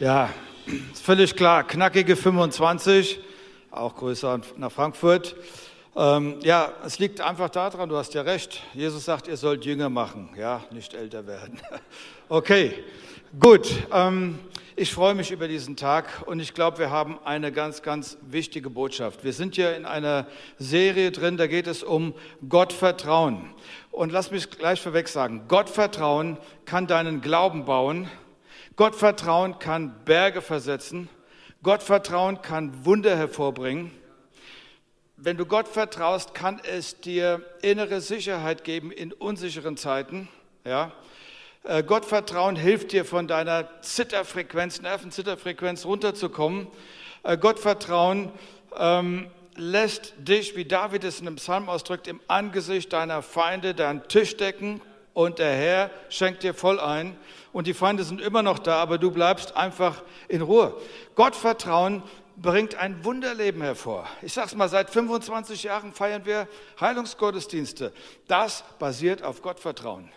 Ja, ist völlig klar. Knackige 25, auch größer nach Frankfurt. Ähm, ja, es liegt einfach daran, du hast ja recht. Jesus sagt, ihr sollt Jünger machen, ja, nicht älter werden. Okay, gut. Ähm, ich freue mich über diesen Tag und ich glaube, wir haben eine ganz, ganz wichtige Botschaft. Wir sind hier in einer Serie drin, da geht es um Gottvertrauen. Und lass mich gleich vorweg sagen, Gottvertrauen kann deinen Glauben bauen Gottvertrauen kann Berge versetzen. Gottvertrauen kann Wunder hervorbringen. Wenn du Gott vertraust, kann es dir innere Sicherheit geben in unsicheren Zeiten. Ja? Äh, Gottvertrauen hilft dir von deiner Zitterfrequenz, Nervenzitterfrequenz runterzukommen. Äh, Gottvertrauen ähm, lässt dich, wie David es in einem Psalm ausdrückt, im Angesicht deiner Feinde deinen Tisch decken und der Herr schenkt dir voll ein und die Feinde sind immer noch da, aber du bleibst einfach in Ruhe. Gottvertrauen bringt ein Wunderleben hervor. Ich sage es mal, seit 25 Jahren feiern wir Heilungsgottesdienste. Das basiert auf Gottvertrauen.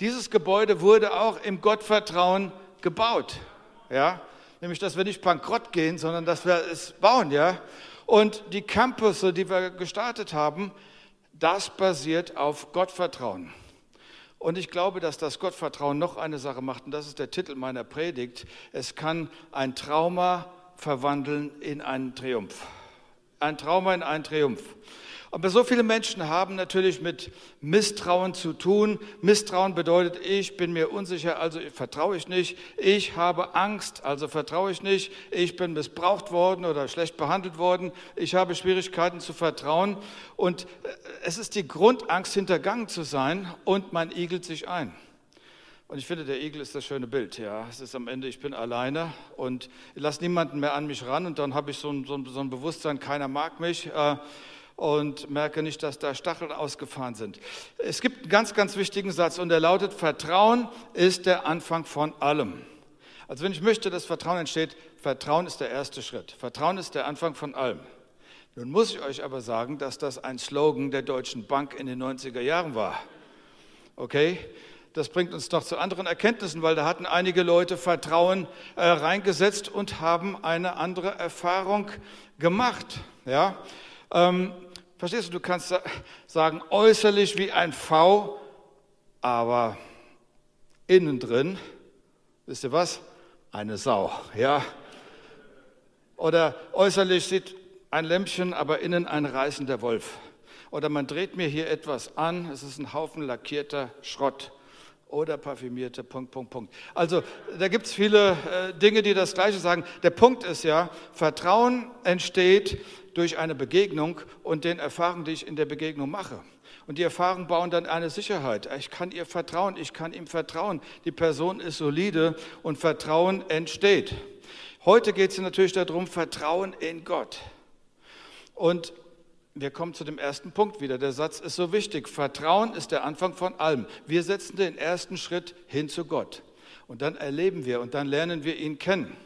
Dieses Gebäude wurde auch im Gottvertrauen gebaut. Ja? Nämlich, dass wir nicht bankrott gehen, sondern dass wir es bauen. Ja? Und die Campusse, die wir gestartet haben, das basiert auf Gottvertrauen. Und ich glaube, dass das Gottvertrauen noch eine Sache macht, und das ist der Titel meiner Predigt. Es kann ein Trauma verwandeln in einen Triumph. Ein Trauma in einen Triumph. Aber so viele Menschen haben natürlich mit Misstrauen zu tun. Misstrauen bedeutet, ich bin mir unsicher, also vertraue ich nicht. Ich habe Angst, also vertraue ich nicht. Ich bin missbraucht worden oder schlecht behandelt worden. Ich habe Schwierigkeiten zu vertrauen. Und äh, es ist die Grundangst, hintergangen zu sein und man igelt sich ein. Und ich finde, der Igel ist das schöne Bild. Ja, es ist am Ende, ich bin alleine und lasse niemanden mehr an mich ran und dann habe ich so ein, so ein, so ein Bewusstsein, keiner mag mich. Äh, und merke nicht, dass da Stacheln ausgefahren sind. Es gibt einen ganz, ganz wichtigen Satz und der lautet, Vertrauen ist der Anfang von allem. Also wenn ich möchte, dass Vertrauen entsteht, Vertrauen ist der erste Schritt. Vertrauen ist der Anfang von allem. Nun muss ich euch aber sagen, dass das ein Slogan der Deutschen Bank in den 90er Jahren war. Okay? Das bringt uns noch zu anderen Erkenntnissen, weil da hatten einige Leute Vertrauen äh, reingesetzt und haben eine andere Erfahrung gemacht. Ja? Ähm, Verstehst du, du kannst sagen, äußerlich wie ein V, aber innen drin, wisst ihr was? Eine Sau, ja? Oder äußerlich sieht ein Lämpchen, aber innen ein reißender Wolf. Oder man dreht mir hier etwas an, es ist ein Haufen lackierter Schrott oder parfümierte Punkt, Punkt, Punkt. Also da gibt es viele äh, Dinge, die das Gleiche sagen. Der Punkt ist ja, Vertrauen entsteht durch eine Begegnung und den Erfahrungen, die ich in der Begegnung mache. Und die Erfahrungen bauen dann eine Sicherheit. Ich kann ihr vertrauen, ich kann ihm vertrauen. Die Person ist solide und Vertrauen entsteht. Heute geht es natürlich darum, Vertrauen in Gott. Und wir kommen zu dem ersten Punkt wieder. Der Satz ist so wichtig. Vertrauen ist der Anfang von allem. Wir setzen den ersten Schritt hin zu Gott. Und dann erleben wir und dann lernen wir ihn kennen.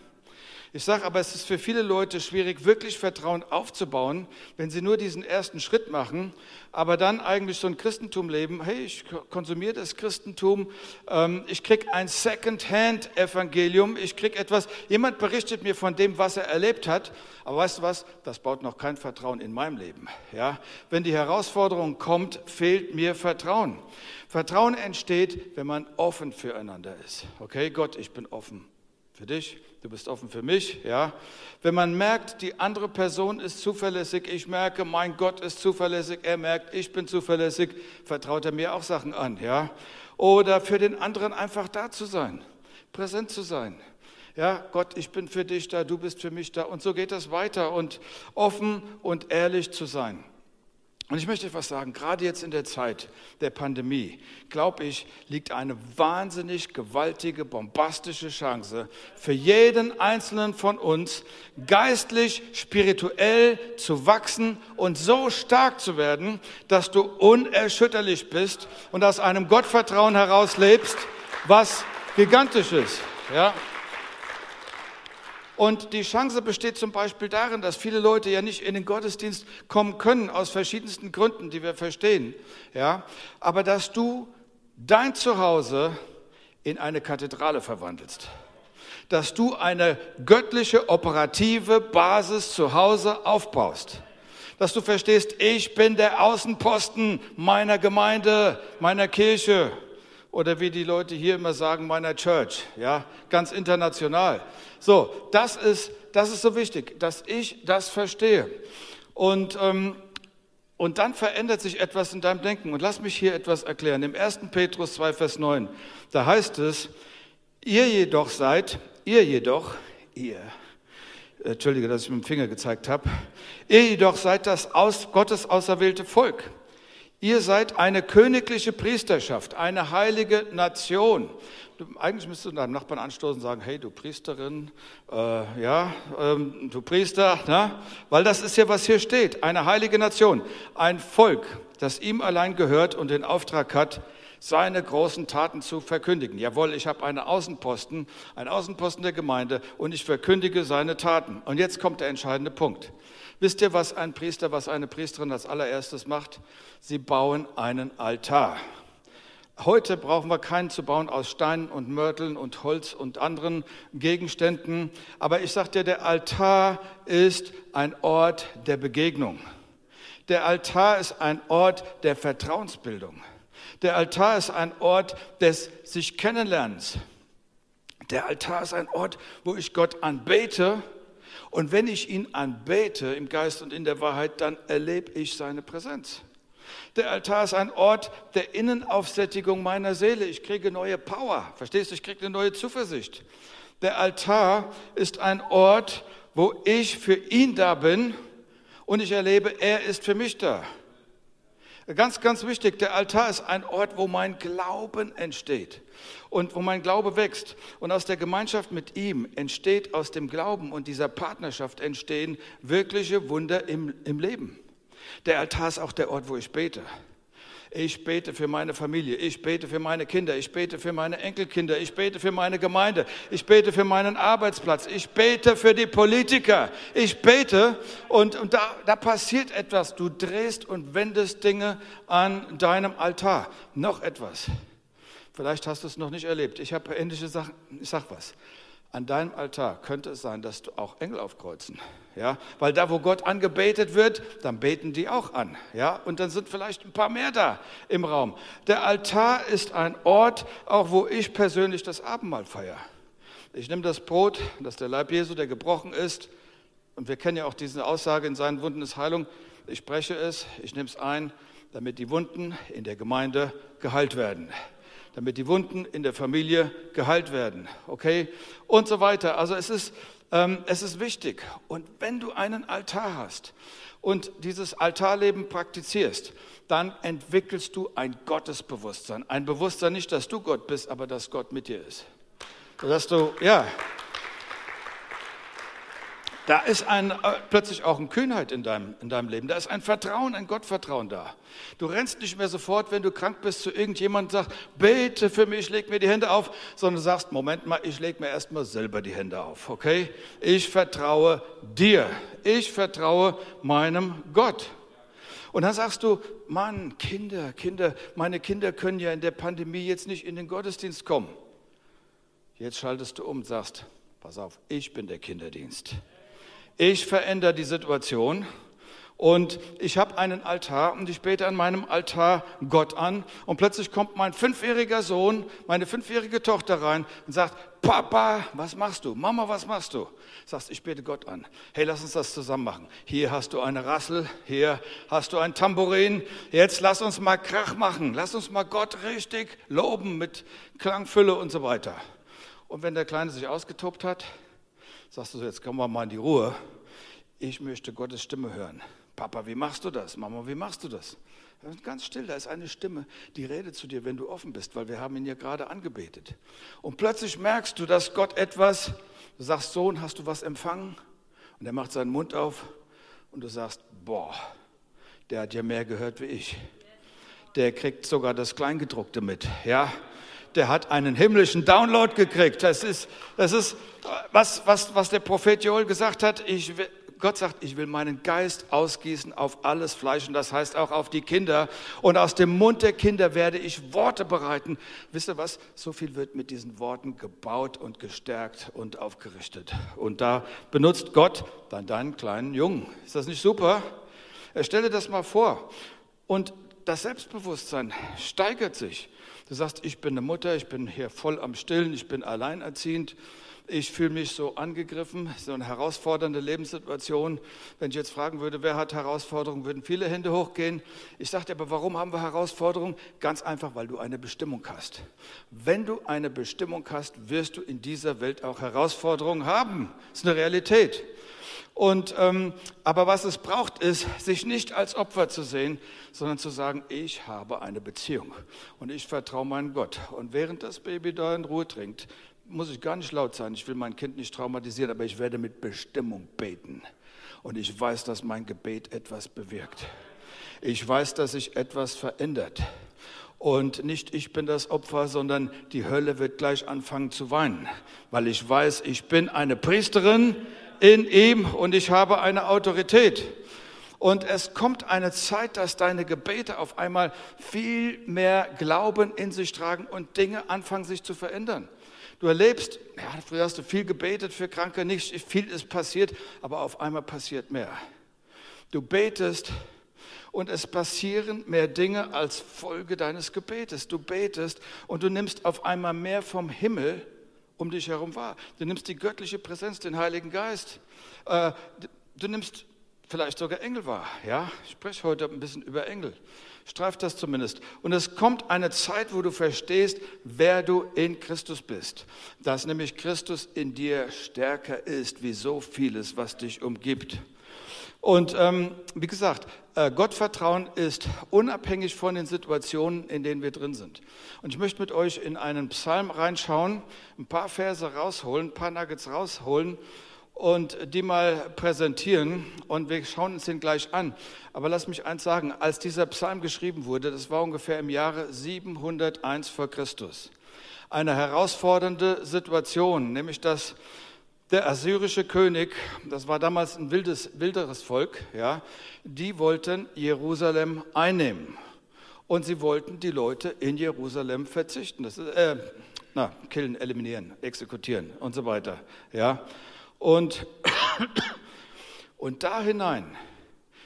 Ich sage aber, es ist für viele Leute schwierig, wirklich Vertrauen aufzubauen, wenn sie nur diesen ersten Schritt machen, aber dann eigentlich so ein Christentum leben. Hey, ich konsumiere das Christentum, ähm, ich kriege ein Second-Hand-Evangelium, ich kriege etwas, jemand berichtet mir von dem, was er erlebt hat, aber weißt du was, das baut noch kein Vertrauen in meinem Leben. Ja? Wenn die Herausforderung kommt, fehlt mir Vertrauen. Vertrauen entsteht, wenn man offen füreinander ist. Okay, Gott, ich bin offen für dich, du bist offen für mich, ja. Wenn man merkt, die andere Person ist zuverlässig, ich merke, mein Gott ist zuverlässig, er merkt, ich bin zuverlässig, vertraut er mir auch Sachen an, ja. Oder für den anderen einfach da zu sein, präsent zu sein. Ja, Gott, ich bin für dich da, du bist für mich da. Und so geht das weiter und offen und ehrlich zu sein. Und ich möchte etwas sagen, gerade jetzt in der Zeit der Pandemie, glaube ich, liegt eine wahnsinnig gewaltige, bombastische Chance für jeden Einzelnen von uns, geistlich, spirituell zu wachsen und so stark zu werden, dass du unerschütterlich bist und aus einem Gottvertrauen heraus lebst, was gigantisch ist. Ja? Und die Chance besteht zum Beispiel darin, dass viele Leute ja nicht in den Gottesdienst kommen können, aus verschiedensten Gründen, die wir verstehen. Ja? Aber dass du dein Zuhause in eine Kathedrale verwandelst. dass du eine göttliche operative Basis zu Hause aufbaust. Dass du verstehst, ich bin der Außenposten meiner Gemeinde, meiner Kirche oder wie die Leute hier immer sagen, meiner Church, ja, ganz international. So, das ist, das ist so wichtig, dass ich das verstehe. Und, ähm, und dann verändert sich etwas in deinem Denken. Und lass mich hier etwas erklären. Im 1. Petrus 2, Vers 9, da heißt es, ihr jedoch seid, ihr jedoch, ihr, entschuldige, dass ich mit dem Finger gezeigt habe, ihr jedoch seid das aus, Gottes auserwählte Volk Ihr seid eine königliche Priesterschaft, eine heilige Nation. Eigentlich müsstest du deinem Nachbarn anstoßen und sagen, hey, du Priesterin, äh, ja, ähm, du Priester, na? weil das ist ja, was hier steht. Eine heilige Nation, ein Volk, das ihm allein gehört und den Auftrag hat, seine großen Taten zu verkündigen. Jawohl, ich habe einen Außenposten, einen Außenposten der Gemeinde und ich verkündige seine Taten. Und jetzt kommt der entscheidende Punkt. Wisst ihr, was ein Priester, was eine Priesterin als allererstes macht? Sie bauen einen Altar. Heute brauchen wir keinen zu bauen aus Steinen und Mörteln und Holz und anderen Gegenständen. Aber ich sage dir, der Altar ist ein Ort der Begegnung. Der Altar ist ein Ort der Vertrauensbildung. Der Altar ist ein Ort des sich Kennenlernens. Der Altar ist ein Ort, wo ich Gott anbete und wenn ich ihn anbete im Geist und in der Wahrheit, dann erlebe ich seine Präsenz. Der Altar ist ein Ort der Innenaufsättigung meiner Seele. Ich kriege neue Power. Verstehst du? Ich kriege eine neue Zuversicht. Der Altar ist ein Ort, wo ich für ihn da bin und ich erlebe, er ist für mich da. Ganz, ganz wichtig, der Altar ist ein Ort, wo mein Glauben entsteht und wo mein Glaube wächst. Und aus der Gemeinschaft mit ihm entsteht aus dem Glauben und dieser Partnerschaft entstehen wirkliche Wunder im, im Leben. Der Altar ist auch der Ort, wo ich bete. Ich bete für meine Familie, ich bete für meine Kinder, ich bete für meine Enkelkinder, ich bete für meine Gemeinde, ich bete für meinen Arbeitsplatz, ich bete für die Politiker, ich bete und, und da, da passiert etwas. Du drehst und wendest Dinge an deinem Altar. Noch etwas. Vielleicht hast du es noch nicht erlebt. Ich habe ähnliche Sachen. Ich sag was. An deinem Altar könnte es sein, dass du auch Engel aufkreuzen. Ja, weil da, wo Gott angebetet wird, dann beten die auch an. Ja, und dann sind vielleicht ein paar mehr da im Raum. Der Altar ist ein Ort, auch wo ich persönlich das Abendmahl feiere. Ich nehme das Brot, das der Leib Jesu, der gebrochen ist. Und wir kennen ja auch diese Aussage in seinen Wunden ist Heilung. Ich breche es, ich nehme es ein, damit die Wunden in der Gemeinde geheilt werden damit die Wunden in der Familie geheilt werden. Okay? Und so weiter. Also es ist, ähm, es ist wichtig. Und wenn du einen Altar hast und dieses Altarleben praktizierst, dann entwickelst du ein Gottesbewusstsein. Ein Bewusstsein nicht, dass du Gott bist, aber dass Gott mit dir ist. Dass du, ja, da ist ein, äh, plötzlich auch eine Kühnheit in deinem, in deinem Leben. Da ist ein Vertrauen, ein Gottvertrauen da. Du rennst nicht mehr sofort, wenn du krank bist, zu irgendjemandem und sagst, bete für mich, leg mir die Hände auf, sondern sagst, Moment mal, ich leg mir erstmal selber die Hände auf, okay? Ich vertraue dir. Ich vertraue meinem Gott. Und dann sagst du, Mann, Kinder, Kinder, meine Kinder können ja in der Pandemie jetzt nicht in den Gottesdienst kommen. Jetzt schaltest du um und sagst, pass auf, ich bin der Kinderdienst. Ich verändere die Situation und ich habe einen Altar und ich bete an meinem Altar Gott an und plötzlich kommt mein fünfjähriger Sohn, meine fünfjährige Tochter rein und sagt, Papa, was machst du? Mama, was machst du? Sagst, ich bete Gott an. Hey, lass uns das zusammen machen. Hier hast du eine Rassel, hier hast du ein Tambourin. Jetzt lass uns mal Krach machen. Lass uns mal Gott richtig loben mit Klangfülle und so weiter. Und wenn der Kleine sich ausgetobt hat, sagst du, so, jetzt kommen wir mal in die Ruhe. Ich möchte Gottes Stimme hören. Papa, wie machst du das? Mama, wie machst du das? Ganz still, da ist eine Stimme, die redet zu dir, wenn du offen bist, weil wir haben ihn ja gerade angebetet. Und plötzlich merkst du, dass Gott etwas, du sagst, Sohn, hast du was empfangen? Und er macht seinen Mund auf und du sagst, boah, der hat ja mehr gehört wie ich. Der kriegt sogar das Kleingedruckte mit, ja der hat einen himmlischen Download gekriegt. Das ist, das ist was, was, was der Prophet Joel gesagt hat. Ich, Gott sagt, ich will meinen Geist ausgießen auf alles Fleisch und das heißt auch auf die Kinder. Und aus dem Mund der Kinder werde ich Worte bereiten. Wisst ihr was? So viel wird mit diesen Worten gebaut und gestärkt und aufgerichtet. Und da benutzt Gott dann deinen kleinen Jungen. Ist das nicht super? Stell dir das mal vor. Und das Selbstbewusstsein steigert sich. Du sagst, ich bin eine Mutter, ich bin hier voll am Stillen, ich bin alleinerziehend, ich fühle mich so angegriffen, so eine herausfordernde Lebenssituation. Wenn ich jetzt fragen würde, wer hat Herausforderungen, würden viele Hände hochgehen. Ich sagte aber, warum haben wir Herausforderungen? Ganz einfach, weil du eine Bestimmung hast. Wenn du eine Bestimmung hast, wirst du in dieser Welt auch Herausforderungen haben. Das ist eine Realität. Und, ähm, aber was es braucht, ist, sich nicht als Opfer zu sehen, sondern zu sagen, ich habe eine Beziehung und ich vertraue meinem Gott. Und während das Baby da in Ruhe trinkt, muss ich gar nicht laut sein. Ich will mein Kind nicht traumatisieren, aber ich werde mit Bestimmung beten. Und ich weiß, dass mein Gebet etwas bewirkt. Ich weiß, dass sich etwas verändert. Und nicht ich bin das Opfer, sondern die Hölle wird gleich anfangen zu weinen, weil ich weiß, ich bin eine Priesterin in ihm und ich habe eine Autorität. Und es kommt eine Zeit, dass deine Gebete auf einmal viel mehr Glauben in sich tragen und Dinge anfangen sich zu verändern. Du erlebst, ja, früher hast du viel gebetet für Kranke, nicht viel ist passiert, aber auf einmal passiert mehr. Du betest und es passieren mehr Dinge als Folge deines Gebetes. Du betest und du nimmst auf einmal mehr vom Himmel um dich herum wahr. Du nimmst die göttliche Präsenz, den Heiligen Geist. Äh, du nimmst vielleicht sogar Engel wahr. Ja, ich spreche heute ein bisschen über Engel. Streift das zumindest. Und es kommt eine Zeit, wo du verstehst, wer du in Christus bist. Dass nämlich Christus in dir stärker ist wie so vieles, was dich umgibt. Und ähm, wie gesagt, Gottvertrauen ist unabhängig von den Situationen, in denen wir drin sind. Und ich möchte mit euch in einen Psalm reinschauen, ein paar Verse rausholen, ein paar Nuggets rausholen und die mal präsentieren. Und wir schauen uns den gleich an. Aber lass mich eins sagen, als dieser Psalm geschrieben wurde, das war ungefähr im Jahre 701 vor Christus, eine herausfordernde Situation, nämlich dass der assyrische König, das war damals ein wildes, wilderes Volk, ja, die wollten Jerusalem einnehmen. Und sie wollten die Leute in Jerusalem verzichten. Das ist, äh, na, killen, eliminieren, exekutieren und so weiter. Ja. Und, und da hinein,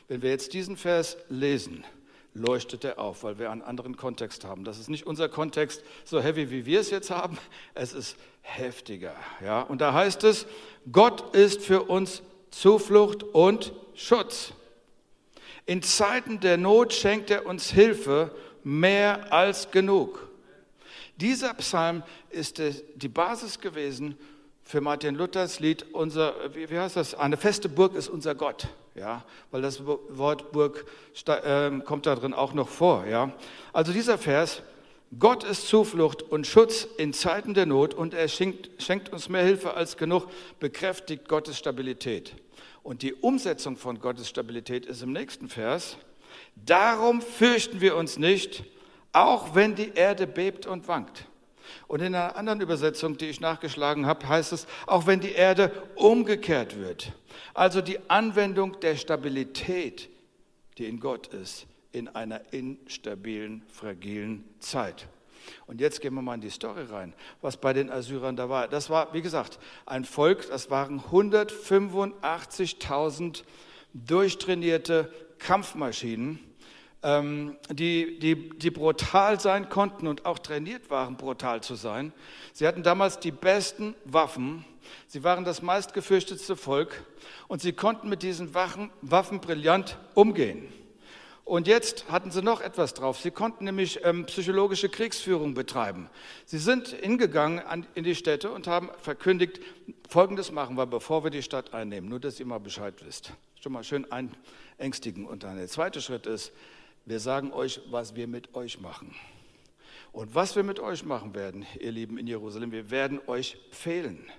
wenn wir jetzt diesen Vers lesen, leuchtet er auf, weil wir einen anderen Kontext haben. Das ist nicht unser Kontext so heavy, wie wir es jetzt haben. Es ist heftiger. Ja? Und da heißt es, Gott ist für uns Zuflucht und Schutz. In Zeiten der Not schenkt er uns Hilfe mehr als genug. Dieser Psalm ist die Basis gewesen für Martin Luthers Lied, unser, wie heißt das? Eine feste Burg ist unser Gott ja, weil das Wort Burg äh, kommt da drin auch noch vor, ja. Also dieser Vers, Gott ist Zuflucht und Schutz in Zeiten der Not und er schenkt, schenkt uns mehr Hilfe als genug, bekräftigt Gottes Stabilität. Und die Umsetzung von Gottes Stabilität ist im nächsten Vers. Darum fürchten wir uns nicht, auch wenn die Erde bebt und wankt. Und in einer anderen Übersetzung, die ich nachgeschlagen habe, heißt es, auch wenn die Erde umgekehrt wird. Also die Anwendung der Stabilität, die in Gott ist, in einer instabilen, fragilen Zeit. Und jetzt gehen wir mal in die Story rein, was bei den Assyrern da war. Das war, wie gesagt, ein Volk, das waren 185.000 durchtrainierte Kampfmaschinen die, die, die brutal sein konnten und auch trainiert waren, brutal zu sein. Sie hatten damals die besten Waffen. Sie waren das meistgefürchtetste Volk und sie konnten mit diesen Waffen, Waffen brillant umgehen. Und jetzt hatten sie noch etwas drauf. Sie konnten nämlich ähm, psychologische Kriegsführung betreiben. Sie sind hingegangen an, in die Städte und haben verkündigt, Folgendes machen wir, bevor wir die Stadt einnehmen. Nur, dass ihr mal Bescheid wisst. Schon mal schön einängstigen. Und dann der zweite Schritt ist, wir sagen euch, was wir mit euch machen. Und was wir mit euch machen werden, ihr Lieben in Jerusalem, wir werden euch fehlen.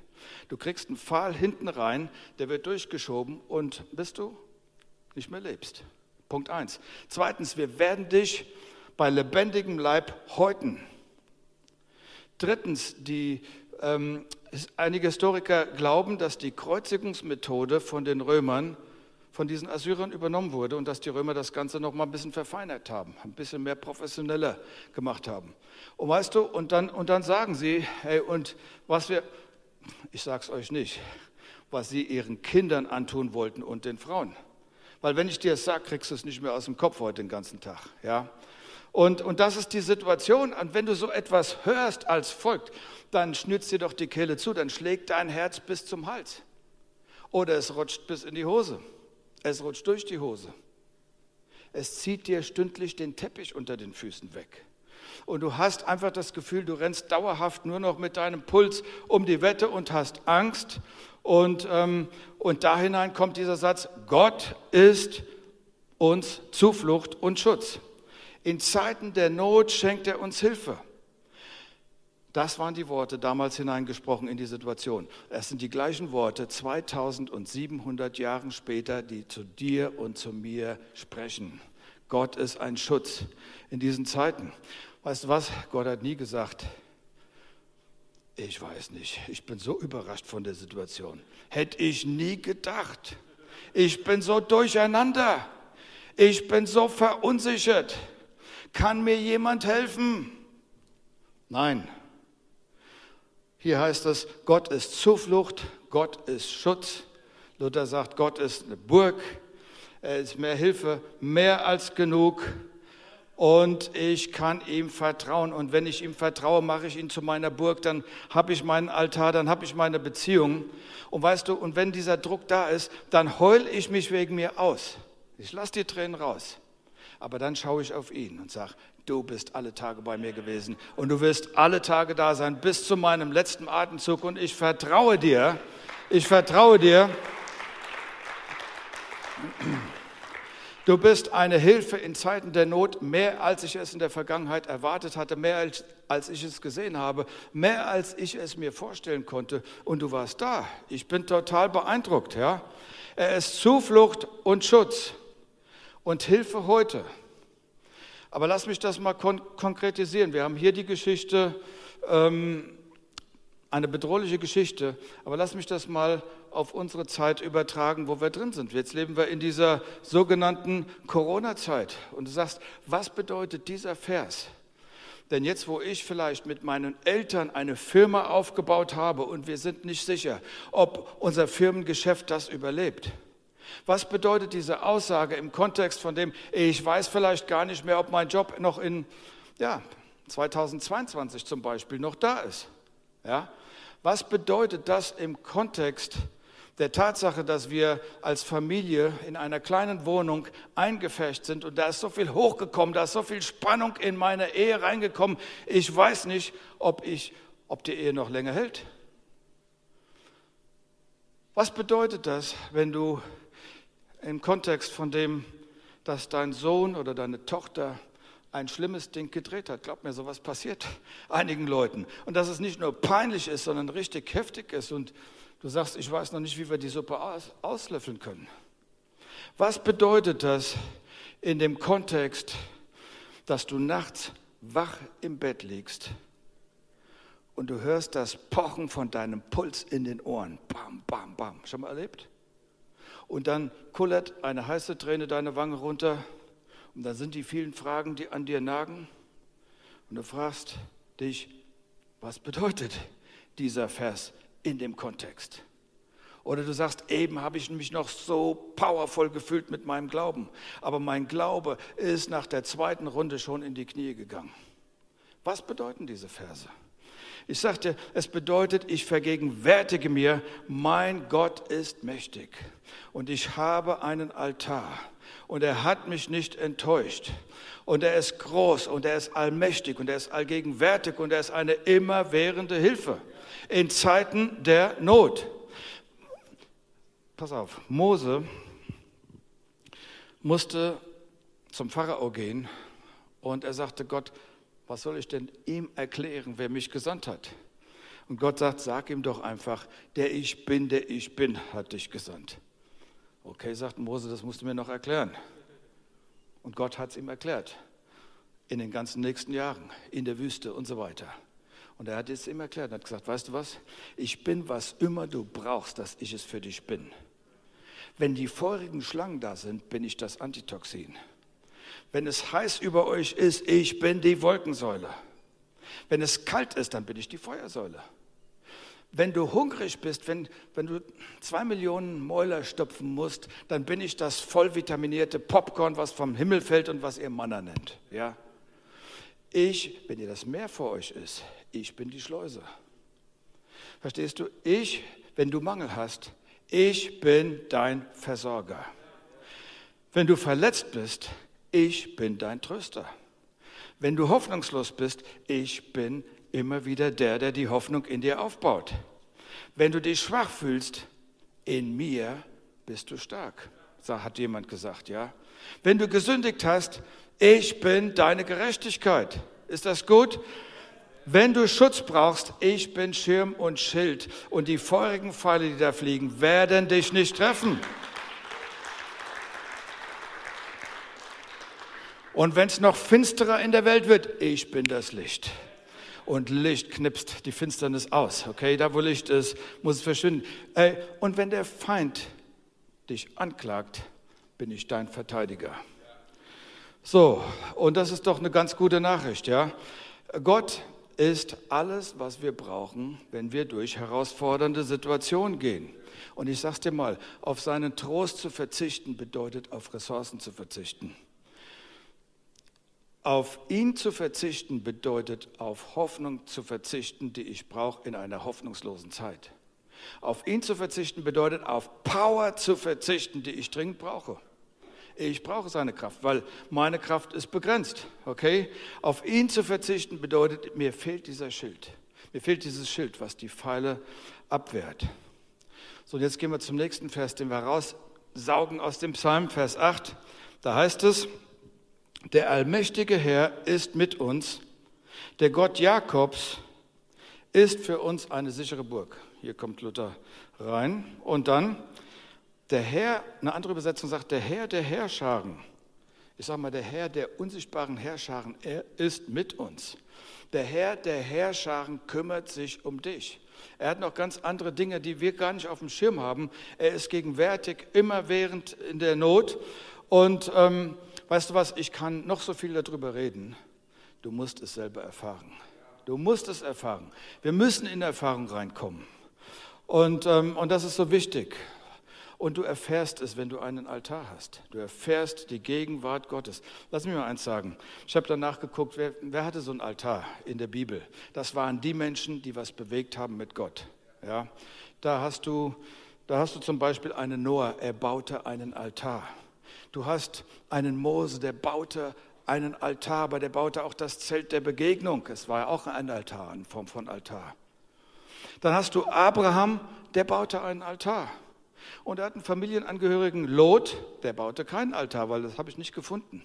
Du kriegst einen Pfahl hinten rein, der wird durchgeschoben und bis du nicht mehr lebst. Punkt eins. Zweitens, wir werden dich bei lebendigem Leib häuten. Drittens, die, ähm, einige Historiker glauben, dass die Kreuzigungsmethode von den Römern von diesen Assyrern übernommen wurde und dass die Römer das Ganze noch mal ein bisschen verfeinert haben, ein bisschen mehr professioneller gemacht haben. Und weißt du, und dann, und dann sagen sie, hey, und was wir, ich sag's euch nicht, was sie ihren Kindern antun wollten und den Frauen. Weil wenn ich dir es sage, kriegst du es nicht mehr aus dem Kopf heute den ganzen Tag. Ja? Und, und das ist die Situation. Und wenn du so etwas hörst als folgt, dann schnürst dir doch die Kehle zu, dann schlägt dein Herz bis zum Hals. Oder es rutscht bis in die Hose. Es rutscht durch die Hose. Es zieht dir stündlich den Teppich unter den Füßen weg. Und du hast einfach das Gefühl, du rennst dauerhaft nur noch mit deinem Puls um die Wette und hast Angst. Und, ähm, und da hinein kommt dieser Satz, Gott ist uns Zuflucht und Schutz. In Zeiten der Not schenkt er uns Hilfe. Das waren die Worte damals hineingesprochen in die Situation. Es sind die gleichen Worte 2700 Jahre später, die zu dir und zu mir sprechen. Gott ist ein Schutz in diesen Zeiten. Weißt du was? Gott hat nie gesagt, ich weiß nicht, ich bin so überrascht von der Situation. Hätte ich nie gedacht. Ich bin so durcheinander. Ich bin so verunsichert. Kann mir jemand helfen? Nein, hier heißt es, Gott ist Zuflucht, Gott ist Schutz. Luther sagt, Gott ist eine Burg, er ist mehr Hilfe, mehr als genug. Und ich kann ihm vertrauen. Und wenn ich ihm vertraue, mache ich ihn zu meiner Burg, dann habe ich meinen Altar, dann habe ich meine Beziehung. Und weißt du, und wenn dieser Druck da ist, dann heul ich mich wegen mir aus. Ich lasse die Tränen raus. Aber dann schaue ich auf ihn und sage, du bist alle Tage bei mir gewesen und du wirst alle Tage da sein bis zu meinem letzten Atemzug und ich vertraue dir, ich vertraue dir. Du bist eine Hilfe in Zeiten der Not, mehr als ich es in der Vergangenheit erwartet hatte, mehr als, als ich es gesehen habe, mehr als ich es mir vorstellen konnte. Und du warst da. Ich bin total beeindruckt. Ja? Er ist Zuflucht und Schutz und Hilfe heute. Aber lass mich das mal kon konkretisieren. Wir haben hier die Geschichte, ähm, eine bedrohliche Geschichte, aber lass mich das mal auf unsere Zeit übertragen, wo wir drin sind. Jetzt leben wir in dieser sogenannten Corona-Zeit. Und du sagst, was bedeutet dieser Vers? Denn jetzt, wo ich vielleicht mit meinen Eltern eine Firma aufgebaut habe und wir sind nicht sicher, ob unser Firmengeschäft das überlebt, was bedeutet diese Aussage im Kontext von dem, ich weiß vielleicht gar nicht mehr, ob mein Job noch in ja, 2022 zum Beispiel noch da ist? Ja? Was bedeutet das im Kontext der Tatsache, dass wir als Familie in einer kleinen Wohnung eingefärcht sind und da ist so viel hochgekommen, da ist so viel Spannung in meine Ehe reingekommen. Ich weiß nicht, ob, ich, ob die Ehe noch länger hält. Was bedeutet das, wenn du im Kontext von dem, dass dein Sohn oder deine Tochter ein schlimmes Ding gedreht hat. Glaub mir, sowas passiert einigen Leuten. Und dass es nicht nur peinlich ist, sondern richtig heftig ist. Und du sagst, ich weiß noch nicht, wie wir die Suppe aus, auslöffeln können. Was bedeutet das in dem Kontext, dass du nachts wach im Bett liegst und du hörst das Pochen von deinem Puls in den Ohren? Bam, bam, bam. Schon mal erlebt? Und dann kullert eine heiße Träne deine Wange runter. Und dann sind die vielen Fragen, die an dir nagen. Und du fragst dich, was bedeutet dieser Vers in dem Kontext? Oder du sagst, eben habe ich mich noch so powervoll gefühlt mit meinem Glauben. Aber mein Glaube ist nach der zweiten Runde schon in die Knie gegangen. Was bedeuten diese Verse? Ich sagte, es bedeutet, ich vergegenwärtige mir, mein Gott ist mächtig und ich habe einen Altar und er hat mich nicht enttäuscht und er ist groß und er ist allmächtig und er ist allgegenwärtig und er ist eine immerwährende Hilfe in Zeiten der Not. Pass auf, Mose musste zum Pharao gehen und er sagte, Gott, was soll ich denn ihm erklären, wer mich gesandt hat? Und Gott sagt, sag ihm doch einfach, der ich bin, der ich bin, hat dich gesandt. Okay, sagt Mose, das musst du mir noch erklären. Und Gott hat es ihm erklärt. In den ganzen nächsten Jahren, in der Wüste und so weiter. Und er hat es ihm erklärt und hat gesagt, weißt du was, ich bin, was immer du brauchst, dass ich es für dich bin. Wenn die feurigen Schlangen da sind, bin ich das Antitoxin. Wenn es heiß über euch ist, ich bin die Wolkensäule. Wenn es kalt ist, dann bin ich die Feuersäule. Wenn du hungrig bist, wenn, wenn du zwei Millionen Mäuler stopfen musst, dann bin ich das vollvitaminierte Popcorn, was vom Himmel fällt und was ihr Manner nennt. Ja? Ich, wenn ihr das Meer vor euch ist, ich bin die Schleuse. Verstehst du? Ich, wenn du Mangel hast, ich bin dein Versorger. Wenn du verletzt bist, ich bin dein Tröster. Wenn du hoffnungslos bist, ich bin immer wieder der, der die Hoffnung in dir aufbaut. Wenn du dich schwach fühlst, in mir bist du stark, hat jemand gesagt, ja. Wenn du gesündigt hast, ich bin deine Gerechtigkeit. Ist das gut? Wenn du Schutz brauchst, ich bin Schirm und Schild und die feurigen Pfeile, die da fliegen, werden dich nicht treffen. Und wenn es noch finsterer in der Welt wird, ich bin das Licht. Und Licht knipst die Finsternis aus. Okay, da wo Licht ist, muss es verschwinden. Und wenn der Feind dich anklagt, bin ich dein Verteidiger. So, und das ist doch eine ganz gute Nachricht, ja. Gott ist alles, was wir brauchen, wenn wir durch herausfordernde Situationen gehen. Und ich sage dir mal, auf seinen Trost zu verzichten bedeutet auf Ressourcen zu verzichten. Auf ihn zu verzichten bedeutet auf Hoffnung zu verzichten, die ich brauche in einer hoffnungslosen Zeit. Auf ihn zu verzichten bedeutet auf Power zu verzichten, die ich dringend brauche. Ich brauche seine Kraft, weil meine Kraft ist begrenzt. Okay? Auf ihn zu verzichten bedeutet, mir fehlt dieser Schild. Mir fehlt dieses Schild, was die Pfeile abwehrt. So, und jetzt gehen wir zum nächsten Vers, den wir raussaugen aus dem Psalm, Vers 8. Da heißt es, der allmächtige Herr ist mit uns. Der Gott Jakobs ist für uns eine sichere Burg. Hier kommt Luther rein. Und dann, der Herr, eine andere Übersetzung sagt, der Herr der Herrscharen. Ich sage mal, der Herr der unsichtbaren Herrscharen, er ist mit uns. Der Herr der Herrscharen kümmert sich um dich. Er hat noch ganz andere Dinge, die wir gar nicht auf dem Schirm haben. Er ist gegenwärtig, immerwährend in der Not. Und ähm, weißt du was, ich kann noch so viel darüber reden. Du musst es selber erfahren. Du musst es erfahren. Wir müssen in Erfahrung reinkommen. Und, ähm, und das ist so wichtig. Und du erfährst es, wenn du einen Altar hast. Du erfährst die Gegenwart Gottes. Lass mich mal eins sagen. Ich habe danach geguckt, wer, wer hatte so einen Altar in der Bibel? Das waren die Menschen, die was bewegt haben mit Gott. Ja? Da, hast du, da hast du zum Beispiel einen Noah, er baute einen Altar. Du hast einen Mose, der baute einen Altar, aber der baute auch das Zelt der Begegnung. Es war ja auch ein Altar, in Form von Altar. Dann hast du Abraham, der baute einen Altar. Und er hat einen Familienangehörigen Lot, der baute keinen Altar, weil das habe ich nicht gefunden.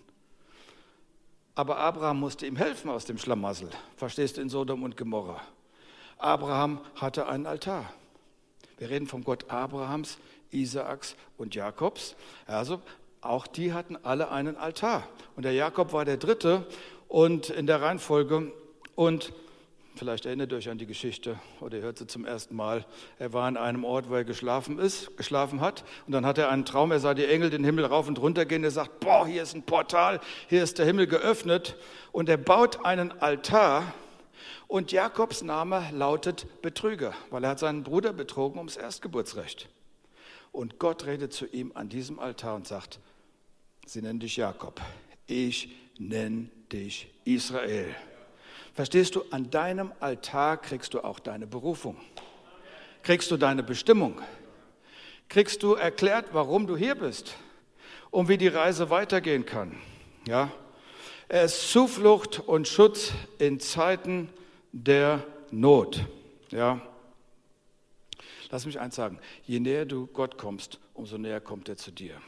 Aber Abraham musste ihm helfen aus dem Schlamassel. Verstehst du in Sodom und Gomorra? Abraham hatte einen Altar. Wir reden vom Gott Abrahams, Isaaks und Jakobs. Also auch die hatten alle einen Altar. Und der Jakob war der Dritte und in der Reihenfolge. Und vielleicht erinnert ihr euch an die Geschichte oder ihr hört sie zum ersten Mal. Er war an einem Ort, wo er geschlafen ist, geschlafen hat. Und dann hat er einen Traum. Er sah die Engel den Himmel rauf und runter gehen. Er sagt: Boah, hier ist ein Portal, hier ist der Himmel geöffnet. Und er baut einen Altar. Und Jakobs Name lautet Betrüger, weil er hat seinen Bruder betrogen ums Erstgeburtsrecht. Und Gott redet zu ihm an diesem Altar und sagt, sie nennen dich Jakob, ich nenne dich Israel. Verstehst du, an deinem Altar kriegst du auch deine Berufung, kriegst du deine Bestimmung, kriegst du erklärt, warum du hier bist und wie die Reise weitergehen kann. Ja? Er ist Zuflucht und Schutz in Zeiten der Not. Ja? Lass mich eins sagen, je näher du Gott kommst, umso näher kommt er zu dir.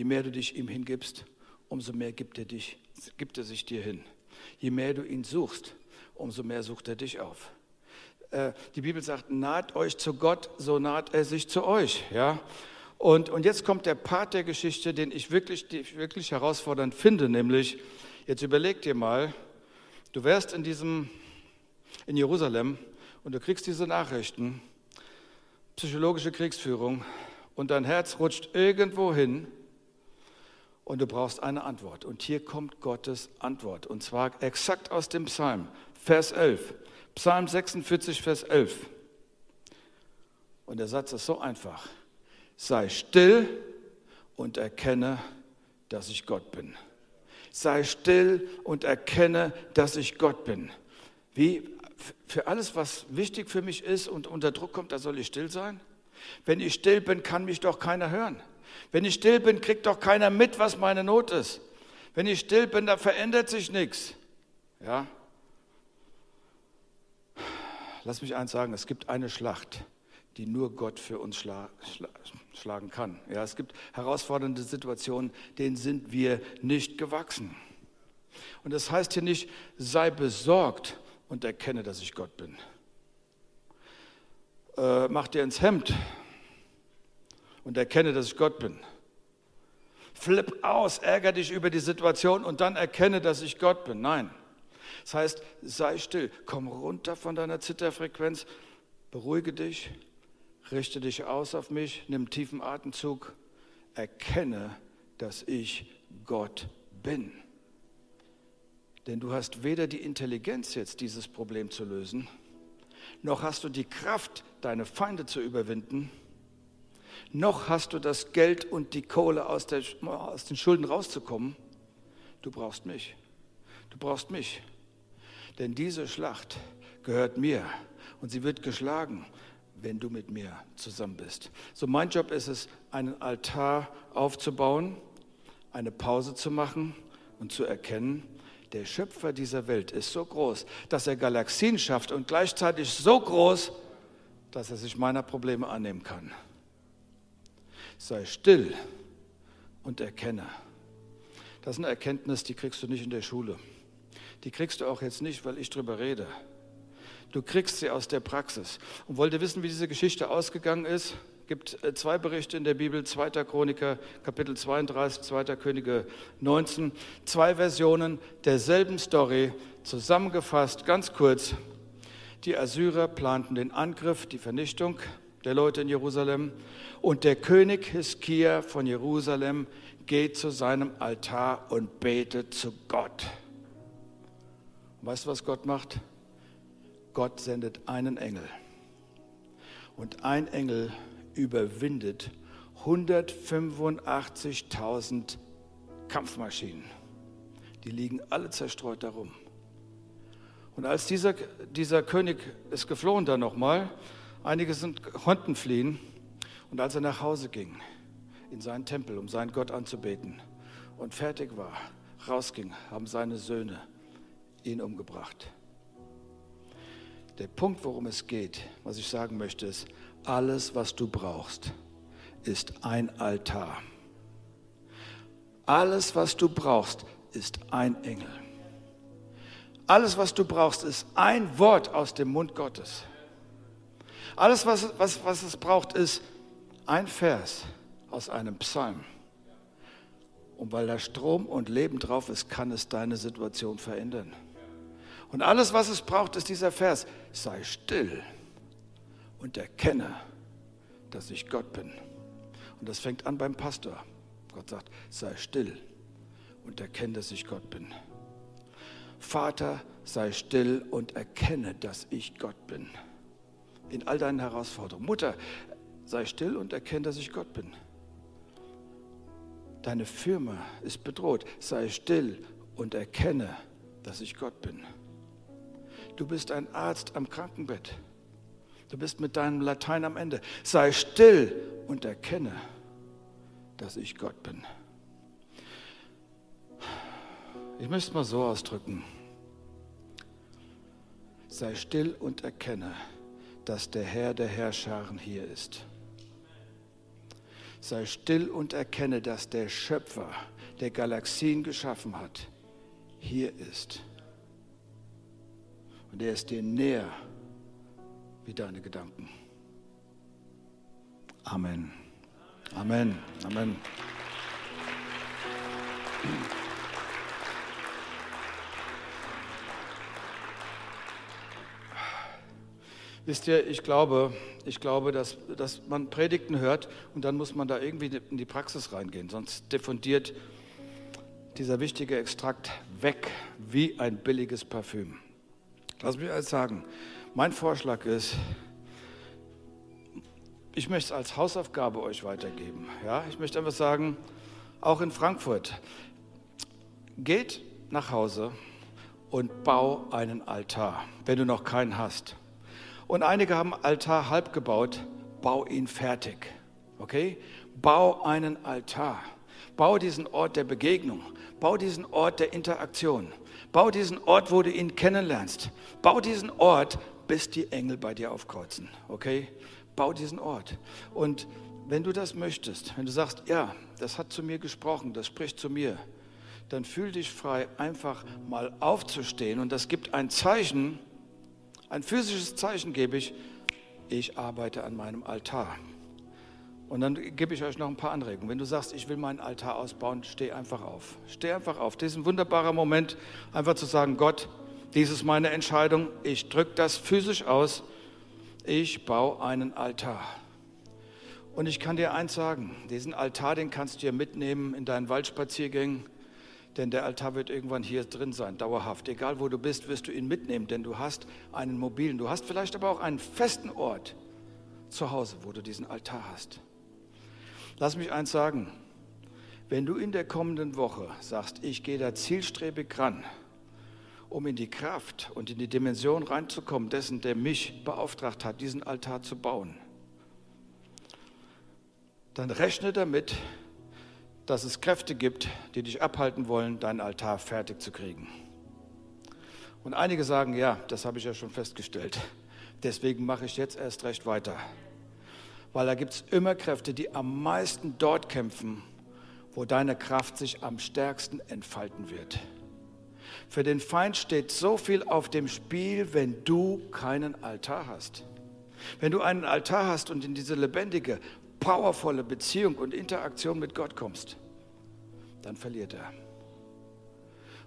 Je mehr du dich ihm hingibst, umso mehr gibt er, dich, gibt er sich dir hin. Je mehr du ihn suchst, umso mehr sucht er dich auf. Äh, die Bibel sagt, naht euch zu Gott, so naht er sich zu euch. Ja? Und, und jetzt kommt der Part der Geschichte, den ich wirklich, wirklich herausfordernd finde, nämlich, jetzt überleg dir mal, du wärst in diesem in Jerusalem und du kriegst diese Nachrichten, psychologische Kriegsführung und dein Herz rutscht irgendwo hin und du brauchst eine Antwort. Und hier kommt Gottes Antwort und zwar exakt aus dem Psalm, Vers 11. Psalm 46, Vers 11. Und der Satz ist so einfach. Sei still und erkenne, dass ich Gott bin. Sei still und erkenne, dass ich Gott bin. Wie für alles, was wichtig für mich ist und unter Druck kommt, da soll ich still sein? Wenn ich still bin, kann mich doch keiner hören. Wenn ich still bin, kriegt doch keiner mit, was meine Not ist. Wenn ich still bin, da verändert sich nichts. Ja? Lass mich eins sagen, es gibt eine Schlacht, die nur Gott für uns schla schla schlagen kann. Ja, es gibt herausfordernde Situationen, denen sind wir nicht gewachsen. Und das heißt hier nicht, sei besorgt und erkenne, dass ich Gott bin. Äh, mach dir ins Hemd und erkenne, dass ich Gott bin. Flipp aus, ärgere dich über die Situation und dann erkenne, dass ich Gott bin. Nein. Das heißt, sei still, komm runter von deiner Zitterfrequenz, beruhige dich, richte dich aus auf mich, nimm einen tiefen Atemzug, erkenne, dass ich Gott bin. Denn du hast weder die Intelligenz jetzt, dieses Problem zu lösen, noch hast du die Kraft, deine Feinde zu überwinden, noch hast du das Geld und die Kohle aus, der, aus den Schulden rauszukommen. Du brauchst mich. Du brauchst mich. Denn diese Schlacht gehört mir und sie wird geschlagen wenn du mit mir zusammen bist. So mein Job ist es, einen Altar aufzubauen, eine Pause zu machen und zu erkennen, der Schöpfer dieser Welt ist so groß, dass er Galaxien schafft und gleichzeitig so groß, dass er sich meiner Probleme annehmen kann. Sei still und erkenne. Das ist eine Erkenntnis, die kriegst du nicht in der Schule. Die kriegst du auch jetzt nicht, weil ich drüber rede. Du kriegst sie aus der Praxis. Und wollt ihr wissen, wie diese Geschichte ausgegangen ist? Gibt äh, zwei Berichte in der Bibel, 2. Chroniker, Kapitel 32, 2. Könige 19. Zwei Versionen derselben Story, zusammengefasst, ganz kurz. Die Assyrer planten den Angriff, die Vernichtung der Leute in Jerusalem. Und der König Hiskia von Jerusalem geht zu seinem Altar und betet zu Gott. weißt du, was Gott macht? Gott sendet einen Engel. Und ein Engel überwindet 185.000 Kampfmaschinen. Die liegen alle zerstreut darum. Und als dieser, dieser König ist geflohen dann nochmal, einige sind, konnten fliehen, und als er nach Hause ging, in seinen Tempel, um seinen Gott anzubeten, und fertig war, rausging, haben seine Söhne ihn umgebracht. Der Punkt, worum es geht, was ich sagen möchte, ist, alles, was du brauchst, ist ein Altar. Alles, was du brauchst, ist ein Engel. Alles, was du brauchst, ist ein Wort aus dem Mund Gottes. Alles, was, was, was es braucht, ist ein Vers aus einem Psalm. Und weil da Strom und Leben drauf ist, kann es deine Situation verändern. Und alles, was es braucht, ist dieser Vers. Sei still und erkenne, dass ich Gott bin. Und das fängt an beim Pastor. Gott sagt, sei still und erkenne, dass ich Gott bin. Vater, sei still und erkenne, dass ich Gott bin. In all deinen Herausforderungen. Mutter, sei still und erkenne, dass ich Gott bin. Deine Firma ist bedroht. Sei still und erkenne, dass ich Gott bin. Du bist ein Arzt am Krankenbett. Du bist mit deinem Latein am Ende. Sei still und erkenne, dass ich Gott bin. Ich möchte es mal so ausdrücken. Sei still und erkenne, dass der Herr der Herrscharen hier ist. Sei still und erkenne, dass der Schöpfer, der Galaxien geschaffen hat, hier ist. Und er ist dir näher wie deine Gedanken. Amen. Amen. Amen. Wisst ihr, ich glaube, ich glaube dass, dass man Predigten hört und dann muss man da irgendwie in die Praxis reingehen, sonst diffundiert dieser wichtige Extrakt weg wie ein billiges Parfüm. Lass mich eins sagen, mein Vorschlag ist, ich möchte es als Hausaufgabe euch weitergeben. Ja? Ich möchte einfach sagen, auch in Frankfurt, geht nach Hause und bau einen Altar, wenn du noch keinen hast. Und einige haben Altar halb gebaut, bau ihn fertig. Okay? Bau einen Altar. Bau diesen Ort der Begegnung. Bau diesen Ort der Interaktion. Bau diesen Ort, wo du ihn kennenlernst. Bau diesen Ort, bis die Engel bei dir aufkreuzen. Okay? Bau diesen Ort. Und wenn du das möchtest, wenn du sagst, ja, das hat zu mir gesprochen, das spricht zu mir, dann fühl dich frei, einfach mal aufzustehen. Und das gibt ein Zeichen, ein physisches Zeichen gebe ich, ich arbeite an meinem Altar. Und dann gebe ich euch noch ein paar Anregungen. Wenn du sagst, ich will meinen Altar ausbauen, steh einfach auf. Steh einfach auf. Das ist ein wunderbarer Moment, einfach zu sagen, Gott, dies ist meine Entscheidung. Ich drücke das physisch aus. Ich baue einen Altar. Und ich kann dir eins sagen, diesen Altar, den kannst du dir mitnehmen in deinen Waldspaziergängen, denn der Altar wird irgendwann hier drin sein, dauerhaft. Egal wo du bist, wirst du ihn mitnehmen, denn du hast einen mobilen, du hast vielleicht aber auch einen festen Ort zu Hause, wo du diesen Altar hast. Lass mich eins sagen. Wenn du in der kommenden Woche sagst, ich gehe da zielstrebig ran, um in die Kraft und in die Dimension reinzukommen, dessen, der mich beauftragt hat, diesen Altar zu bauen, dann rechne damit, dass es Kräfte gibt, die dich abhalten wollen, deinen Altar fertig zu kriegen. Und einige sagen, ja, das habe ich ja schon festgestellt. Deswegen mache ich jetzt erst recht weiter weil da gibt es immer Kräfte, die am meisten dort kämpfen, wo deine Kraft sich am stärksten entfalten wird. Für den Feind steht so viel auf dem Spiel, wenn du keinen Altar hast. Wenn du einen Altar hast und in diese lebendige, powervolle Beziehung und Interaktion mit Gott kommst, dann verliert er.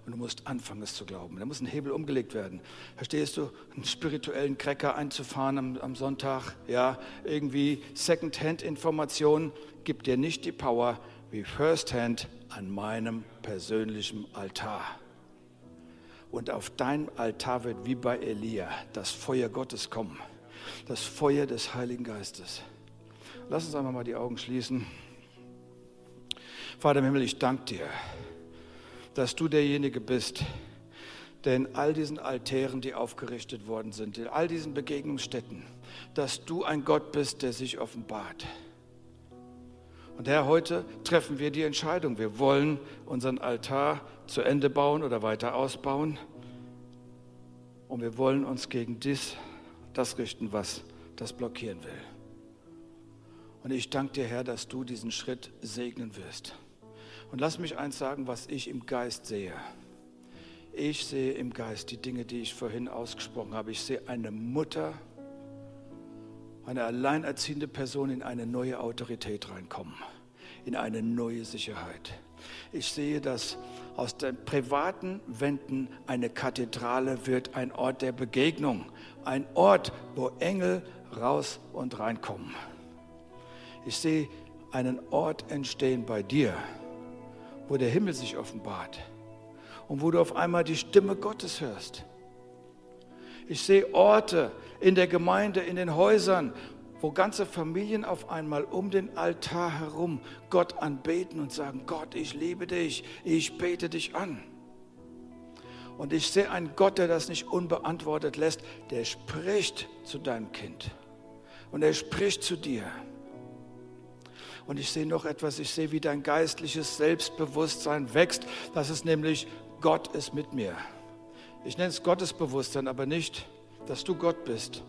Und du musst anfangen, es zu glauben. Da muss ein Hebel umgelegt werden. Verstehst du? Einen spirituellen Cracker einzufahren am, am Sonntag, ja, irgendwie Second-Hand-Informationen gibt dir nicht die Power wie First-Hand an meinem persönlichen Altar. Und auf deinem Altar wird wie bei Elia das Feuer Gottes kommen. Das Feuer des Heiligen Geistes. Lass uns einmal mal die Augen schließen. Vater im Himmel, ich danke dir dass du derjenige bist, der in all diesen Altären, die aufgerichtet worden sind, in all diesen Begegnungsstätten, dass du ein Gott bist, der sich offenbart. Und Herr, heute treffen wir die Entscheidung. Wir wollen unseren Altar zu Ende bauen oder weiter ausbauen. Und wir wollen uns gegen dies, das richten, was das blockieren will. Und ich danke dir, Herr, dass du diesen Schritt segnen wirst. Und lass mich eins sagen, was ich im Geist sehe. Ich sehe im Geist die Dinge, die ich vorhin ausgesprochen habe. Ich sehe eine Mutter, eine alleinerziehende Person in eine neue Autorität reinkommen, in eine neue Sicherheit. Ich sehe, dass aus den privaten Wänden eine Kathedrale wird, ein Ort der Begegnung, ein Ort, wo Engel raus und reinkommen. Ich sehe einen Ort entstehen bei dir, wo der Himmel sich offenbart und wo du auf einmal die Stimme Gottes hörst. Ich sehe Orte in der Gemeinde, in den Häusern, wo ganze Familien auf einmal um den Altar herum Gott anbeten und sagen, Gott, ich liebe dich, ich bete dich an. Und ich sehe einen Gott, der das nicht unbeantwortet lässt, der spricht zu deinem Kind. Und er spricht zu dir. Und ich sehe noch etwas, ich sehe, wie dein geistliches Selbstbewusstsein wächst. Das ist nämlich, Gott ist mit mir. Ich nenne es Gottesbewusstsein, aber nicht, dass du Gott bist,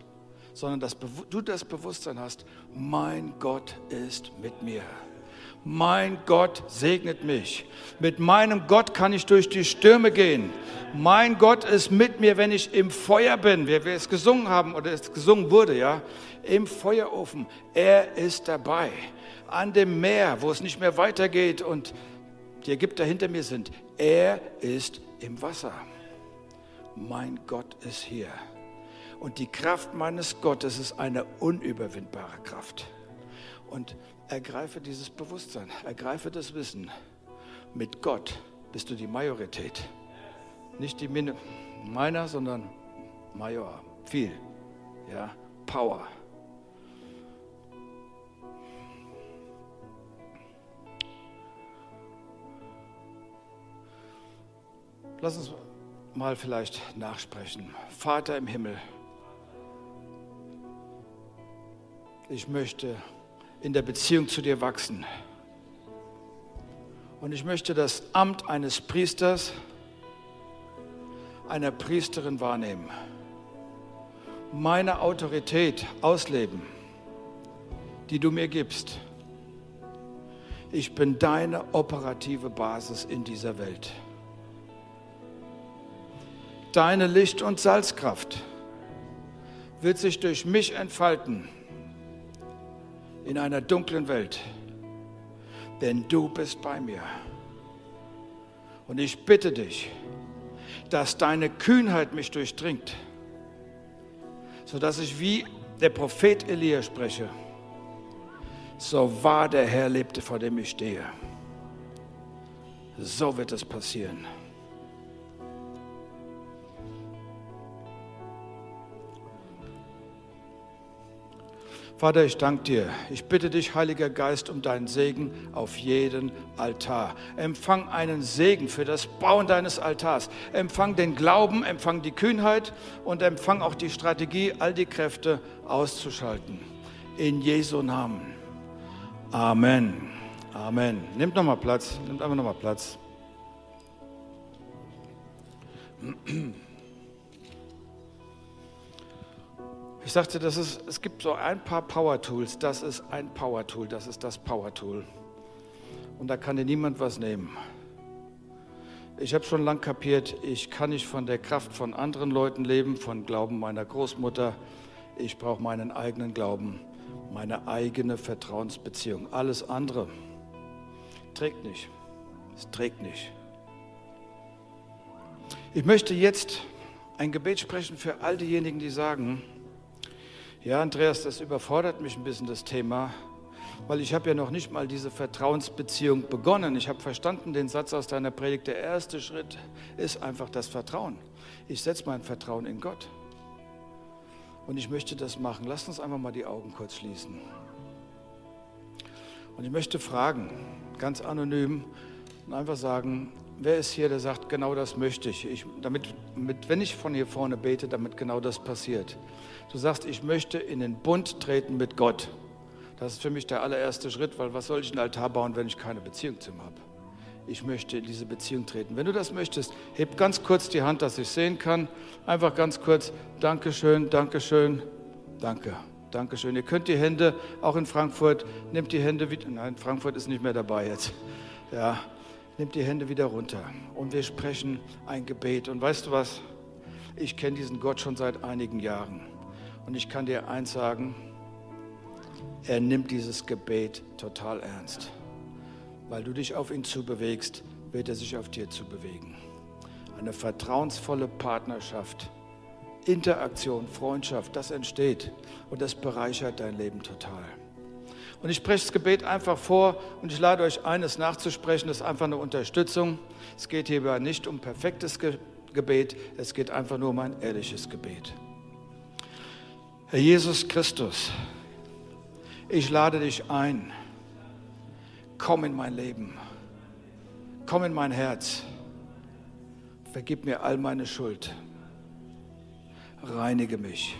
sondern dass du das Bewusstsein hast, mein Gott ist mit mir. Mein Gott segnet mich. Mit meinem Gott kann ich durch die Stürme gehen. Mein Gott ist mit mir, wenn ich im Feuer bin, wie wir es gesungen haben oder es gesungen wurde, ja, im Feuerofen. Er ist dabei an dem Meer, wo es nicht mehr weitergeht und die Ägypter hinter mir sind. Er ist im Wasser. Mein Gott ist hier. Und die Kraft meines Gottes ist eine unüberwindbare Kraft. Und ergreife dieses Bewusstsein, ergreife das Wissen. Mit Gott bist du die Majorität. Nicht die Min meiner, sondern Major. Viel. Ja, Power. Lass uns mal vielleicht nachsprechen. Vater im Himmel, ich möchte in der Beziehung zu dir wachsen. Und ich möchte das Amt eines Priesters, einer Priesterin wahrnehmen. Meine Autorität ausleben, die du mir gibst. Ich bin deine operative Basis in dieser Welt deine Licht- und Salzkraft wird sich durch mich entfalten in einer dunklen Welt, denn du bist bei mir. Und ich bitte dich, dass deine Kühnheit mich durchdringt, sodass ich wie der Prophet Elia spreche. So wahr der Herr lebte, vor dem ich stehe. So wird es passieren. Vater, ich danke dir. Ich bitte dich, Heiliger Geist, um deinen Segen auf jeden Altar. Empfang einen Segen für das Bauen deines Altars. Empfang den Glauben, empfang die Kühnheit und empfang auch die Strategie, all die Kräfte auszuschalten. In Jesu Namen. Amen. Amen. Nimmt nochmal Platz. Nimmt einfach nochmal Platz. Ich sagte, das ist, es gibt so ein paar Power-Tools. Das ist ein Power-Tool, das ist das Power-Tool. Und da kann dir niemand was nehmen. Ich habe schon lang kapiert, ich kann nicht von der Kraft von anderen Leuten leben, von Glauben meiner Großmutter. Ich brauche meinen eigenen Glauben, meine eigene Vertrauensbeziehung. Alles andere trägt nicht. Es trägt nicht. Ich möchte jetzt ein Gebet sprechen für all diejenigen, die sagen, ja, Andreas, das überfordert mich ein bisschen, das Thema, weil ich habe ja noch nicht mal diese Vertrauensbeziehung begonnen. Ich habe verstanden den Satz aus deiner Predigt, der erste Schritt ist einfach das Vertrauen. Ich setze mein Vertrauen in Gott. Und ich möchte das machen. Lasst uns einfach mal die Augen kurz schließen. Und ich möchte fragen, ganz anonym, und einfach sagen, wer ist hier, der sagt, genau das möchte ich. ich damit, mit, wenn ich von hier vorne bete, damit genau das passiert. Du sagst, ich möchte in den Bund treten mit Gott. Das ist für mich der allererste Schritt, weil was soll ich einen Altar bauen, wenn ich keine Beziehung zu ihm habe? Ich möchte in diese Beziehung treten. Wenn du das möchtest, heb ganz kurz die Hand, dass ich sehen kann. Einfach ganz kurz, Dankeschön, Dankeschön, danke. Dankeschön. Ihr könnt die Hände, auch in Frankfurt, nehmt die Hände wieder, nein, Frankfurt ist nicht mehr dabei jetzt. Ja, nehmt die Hände wieder runter und wir sprechen ein Gebet. Und weißt du was? Ich kenne diesen Gott schon seit einigen Jahren. Und ich kann dir eins sagen, er nimmt dieses Gebet total ernst. Weil du dich auf ihn zubewegst, wird er sich auf dir zubewegen. Eine vertrauensvolle Partnerschaft, Interaktion, Freundschaft, das entsteht und das bereichert dein Leben total. Und ich spreche das Gebet einfach vor und ich lade euch ein, es nachzusprechen. Das ist einfach eine Unterstützung. Es geht hierbei nicht um perfektes Gebet, es geht einfach nur um ein ehrliches Gebet. Herr Jesus Christus, ich lade dich ein. Komm in mein Leben. Komm in mein Herz. Vergib mir all meine Schuld. Reinige mich.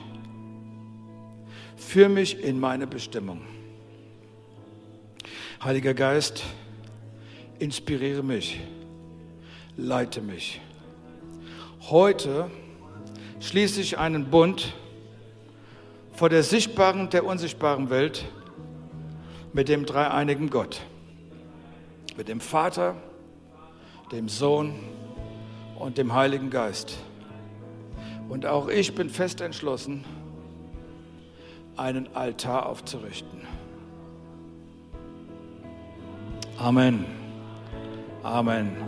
Führ mich in meine Bestimmung. Heiliger Geist, inspiriere mich. Leite mich. Heute schließe ich einen Bund vor der sichtbaren und der unsichtbaren Welt mit dem dreieinigen Gott, mit dem Vater, dem Sohn und dem Heiligen Geist. Und auch ich bin fest entschlossen, einen Altar aufzurichten. Amen. Amen.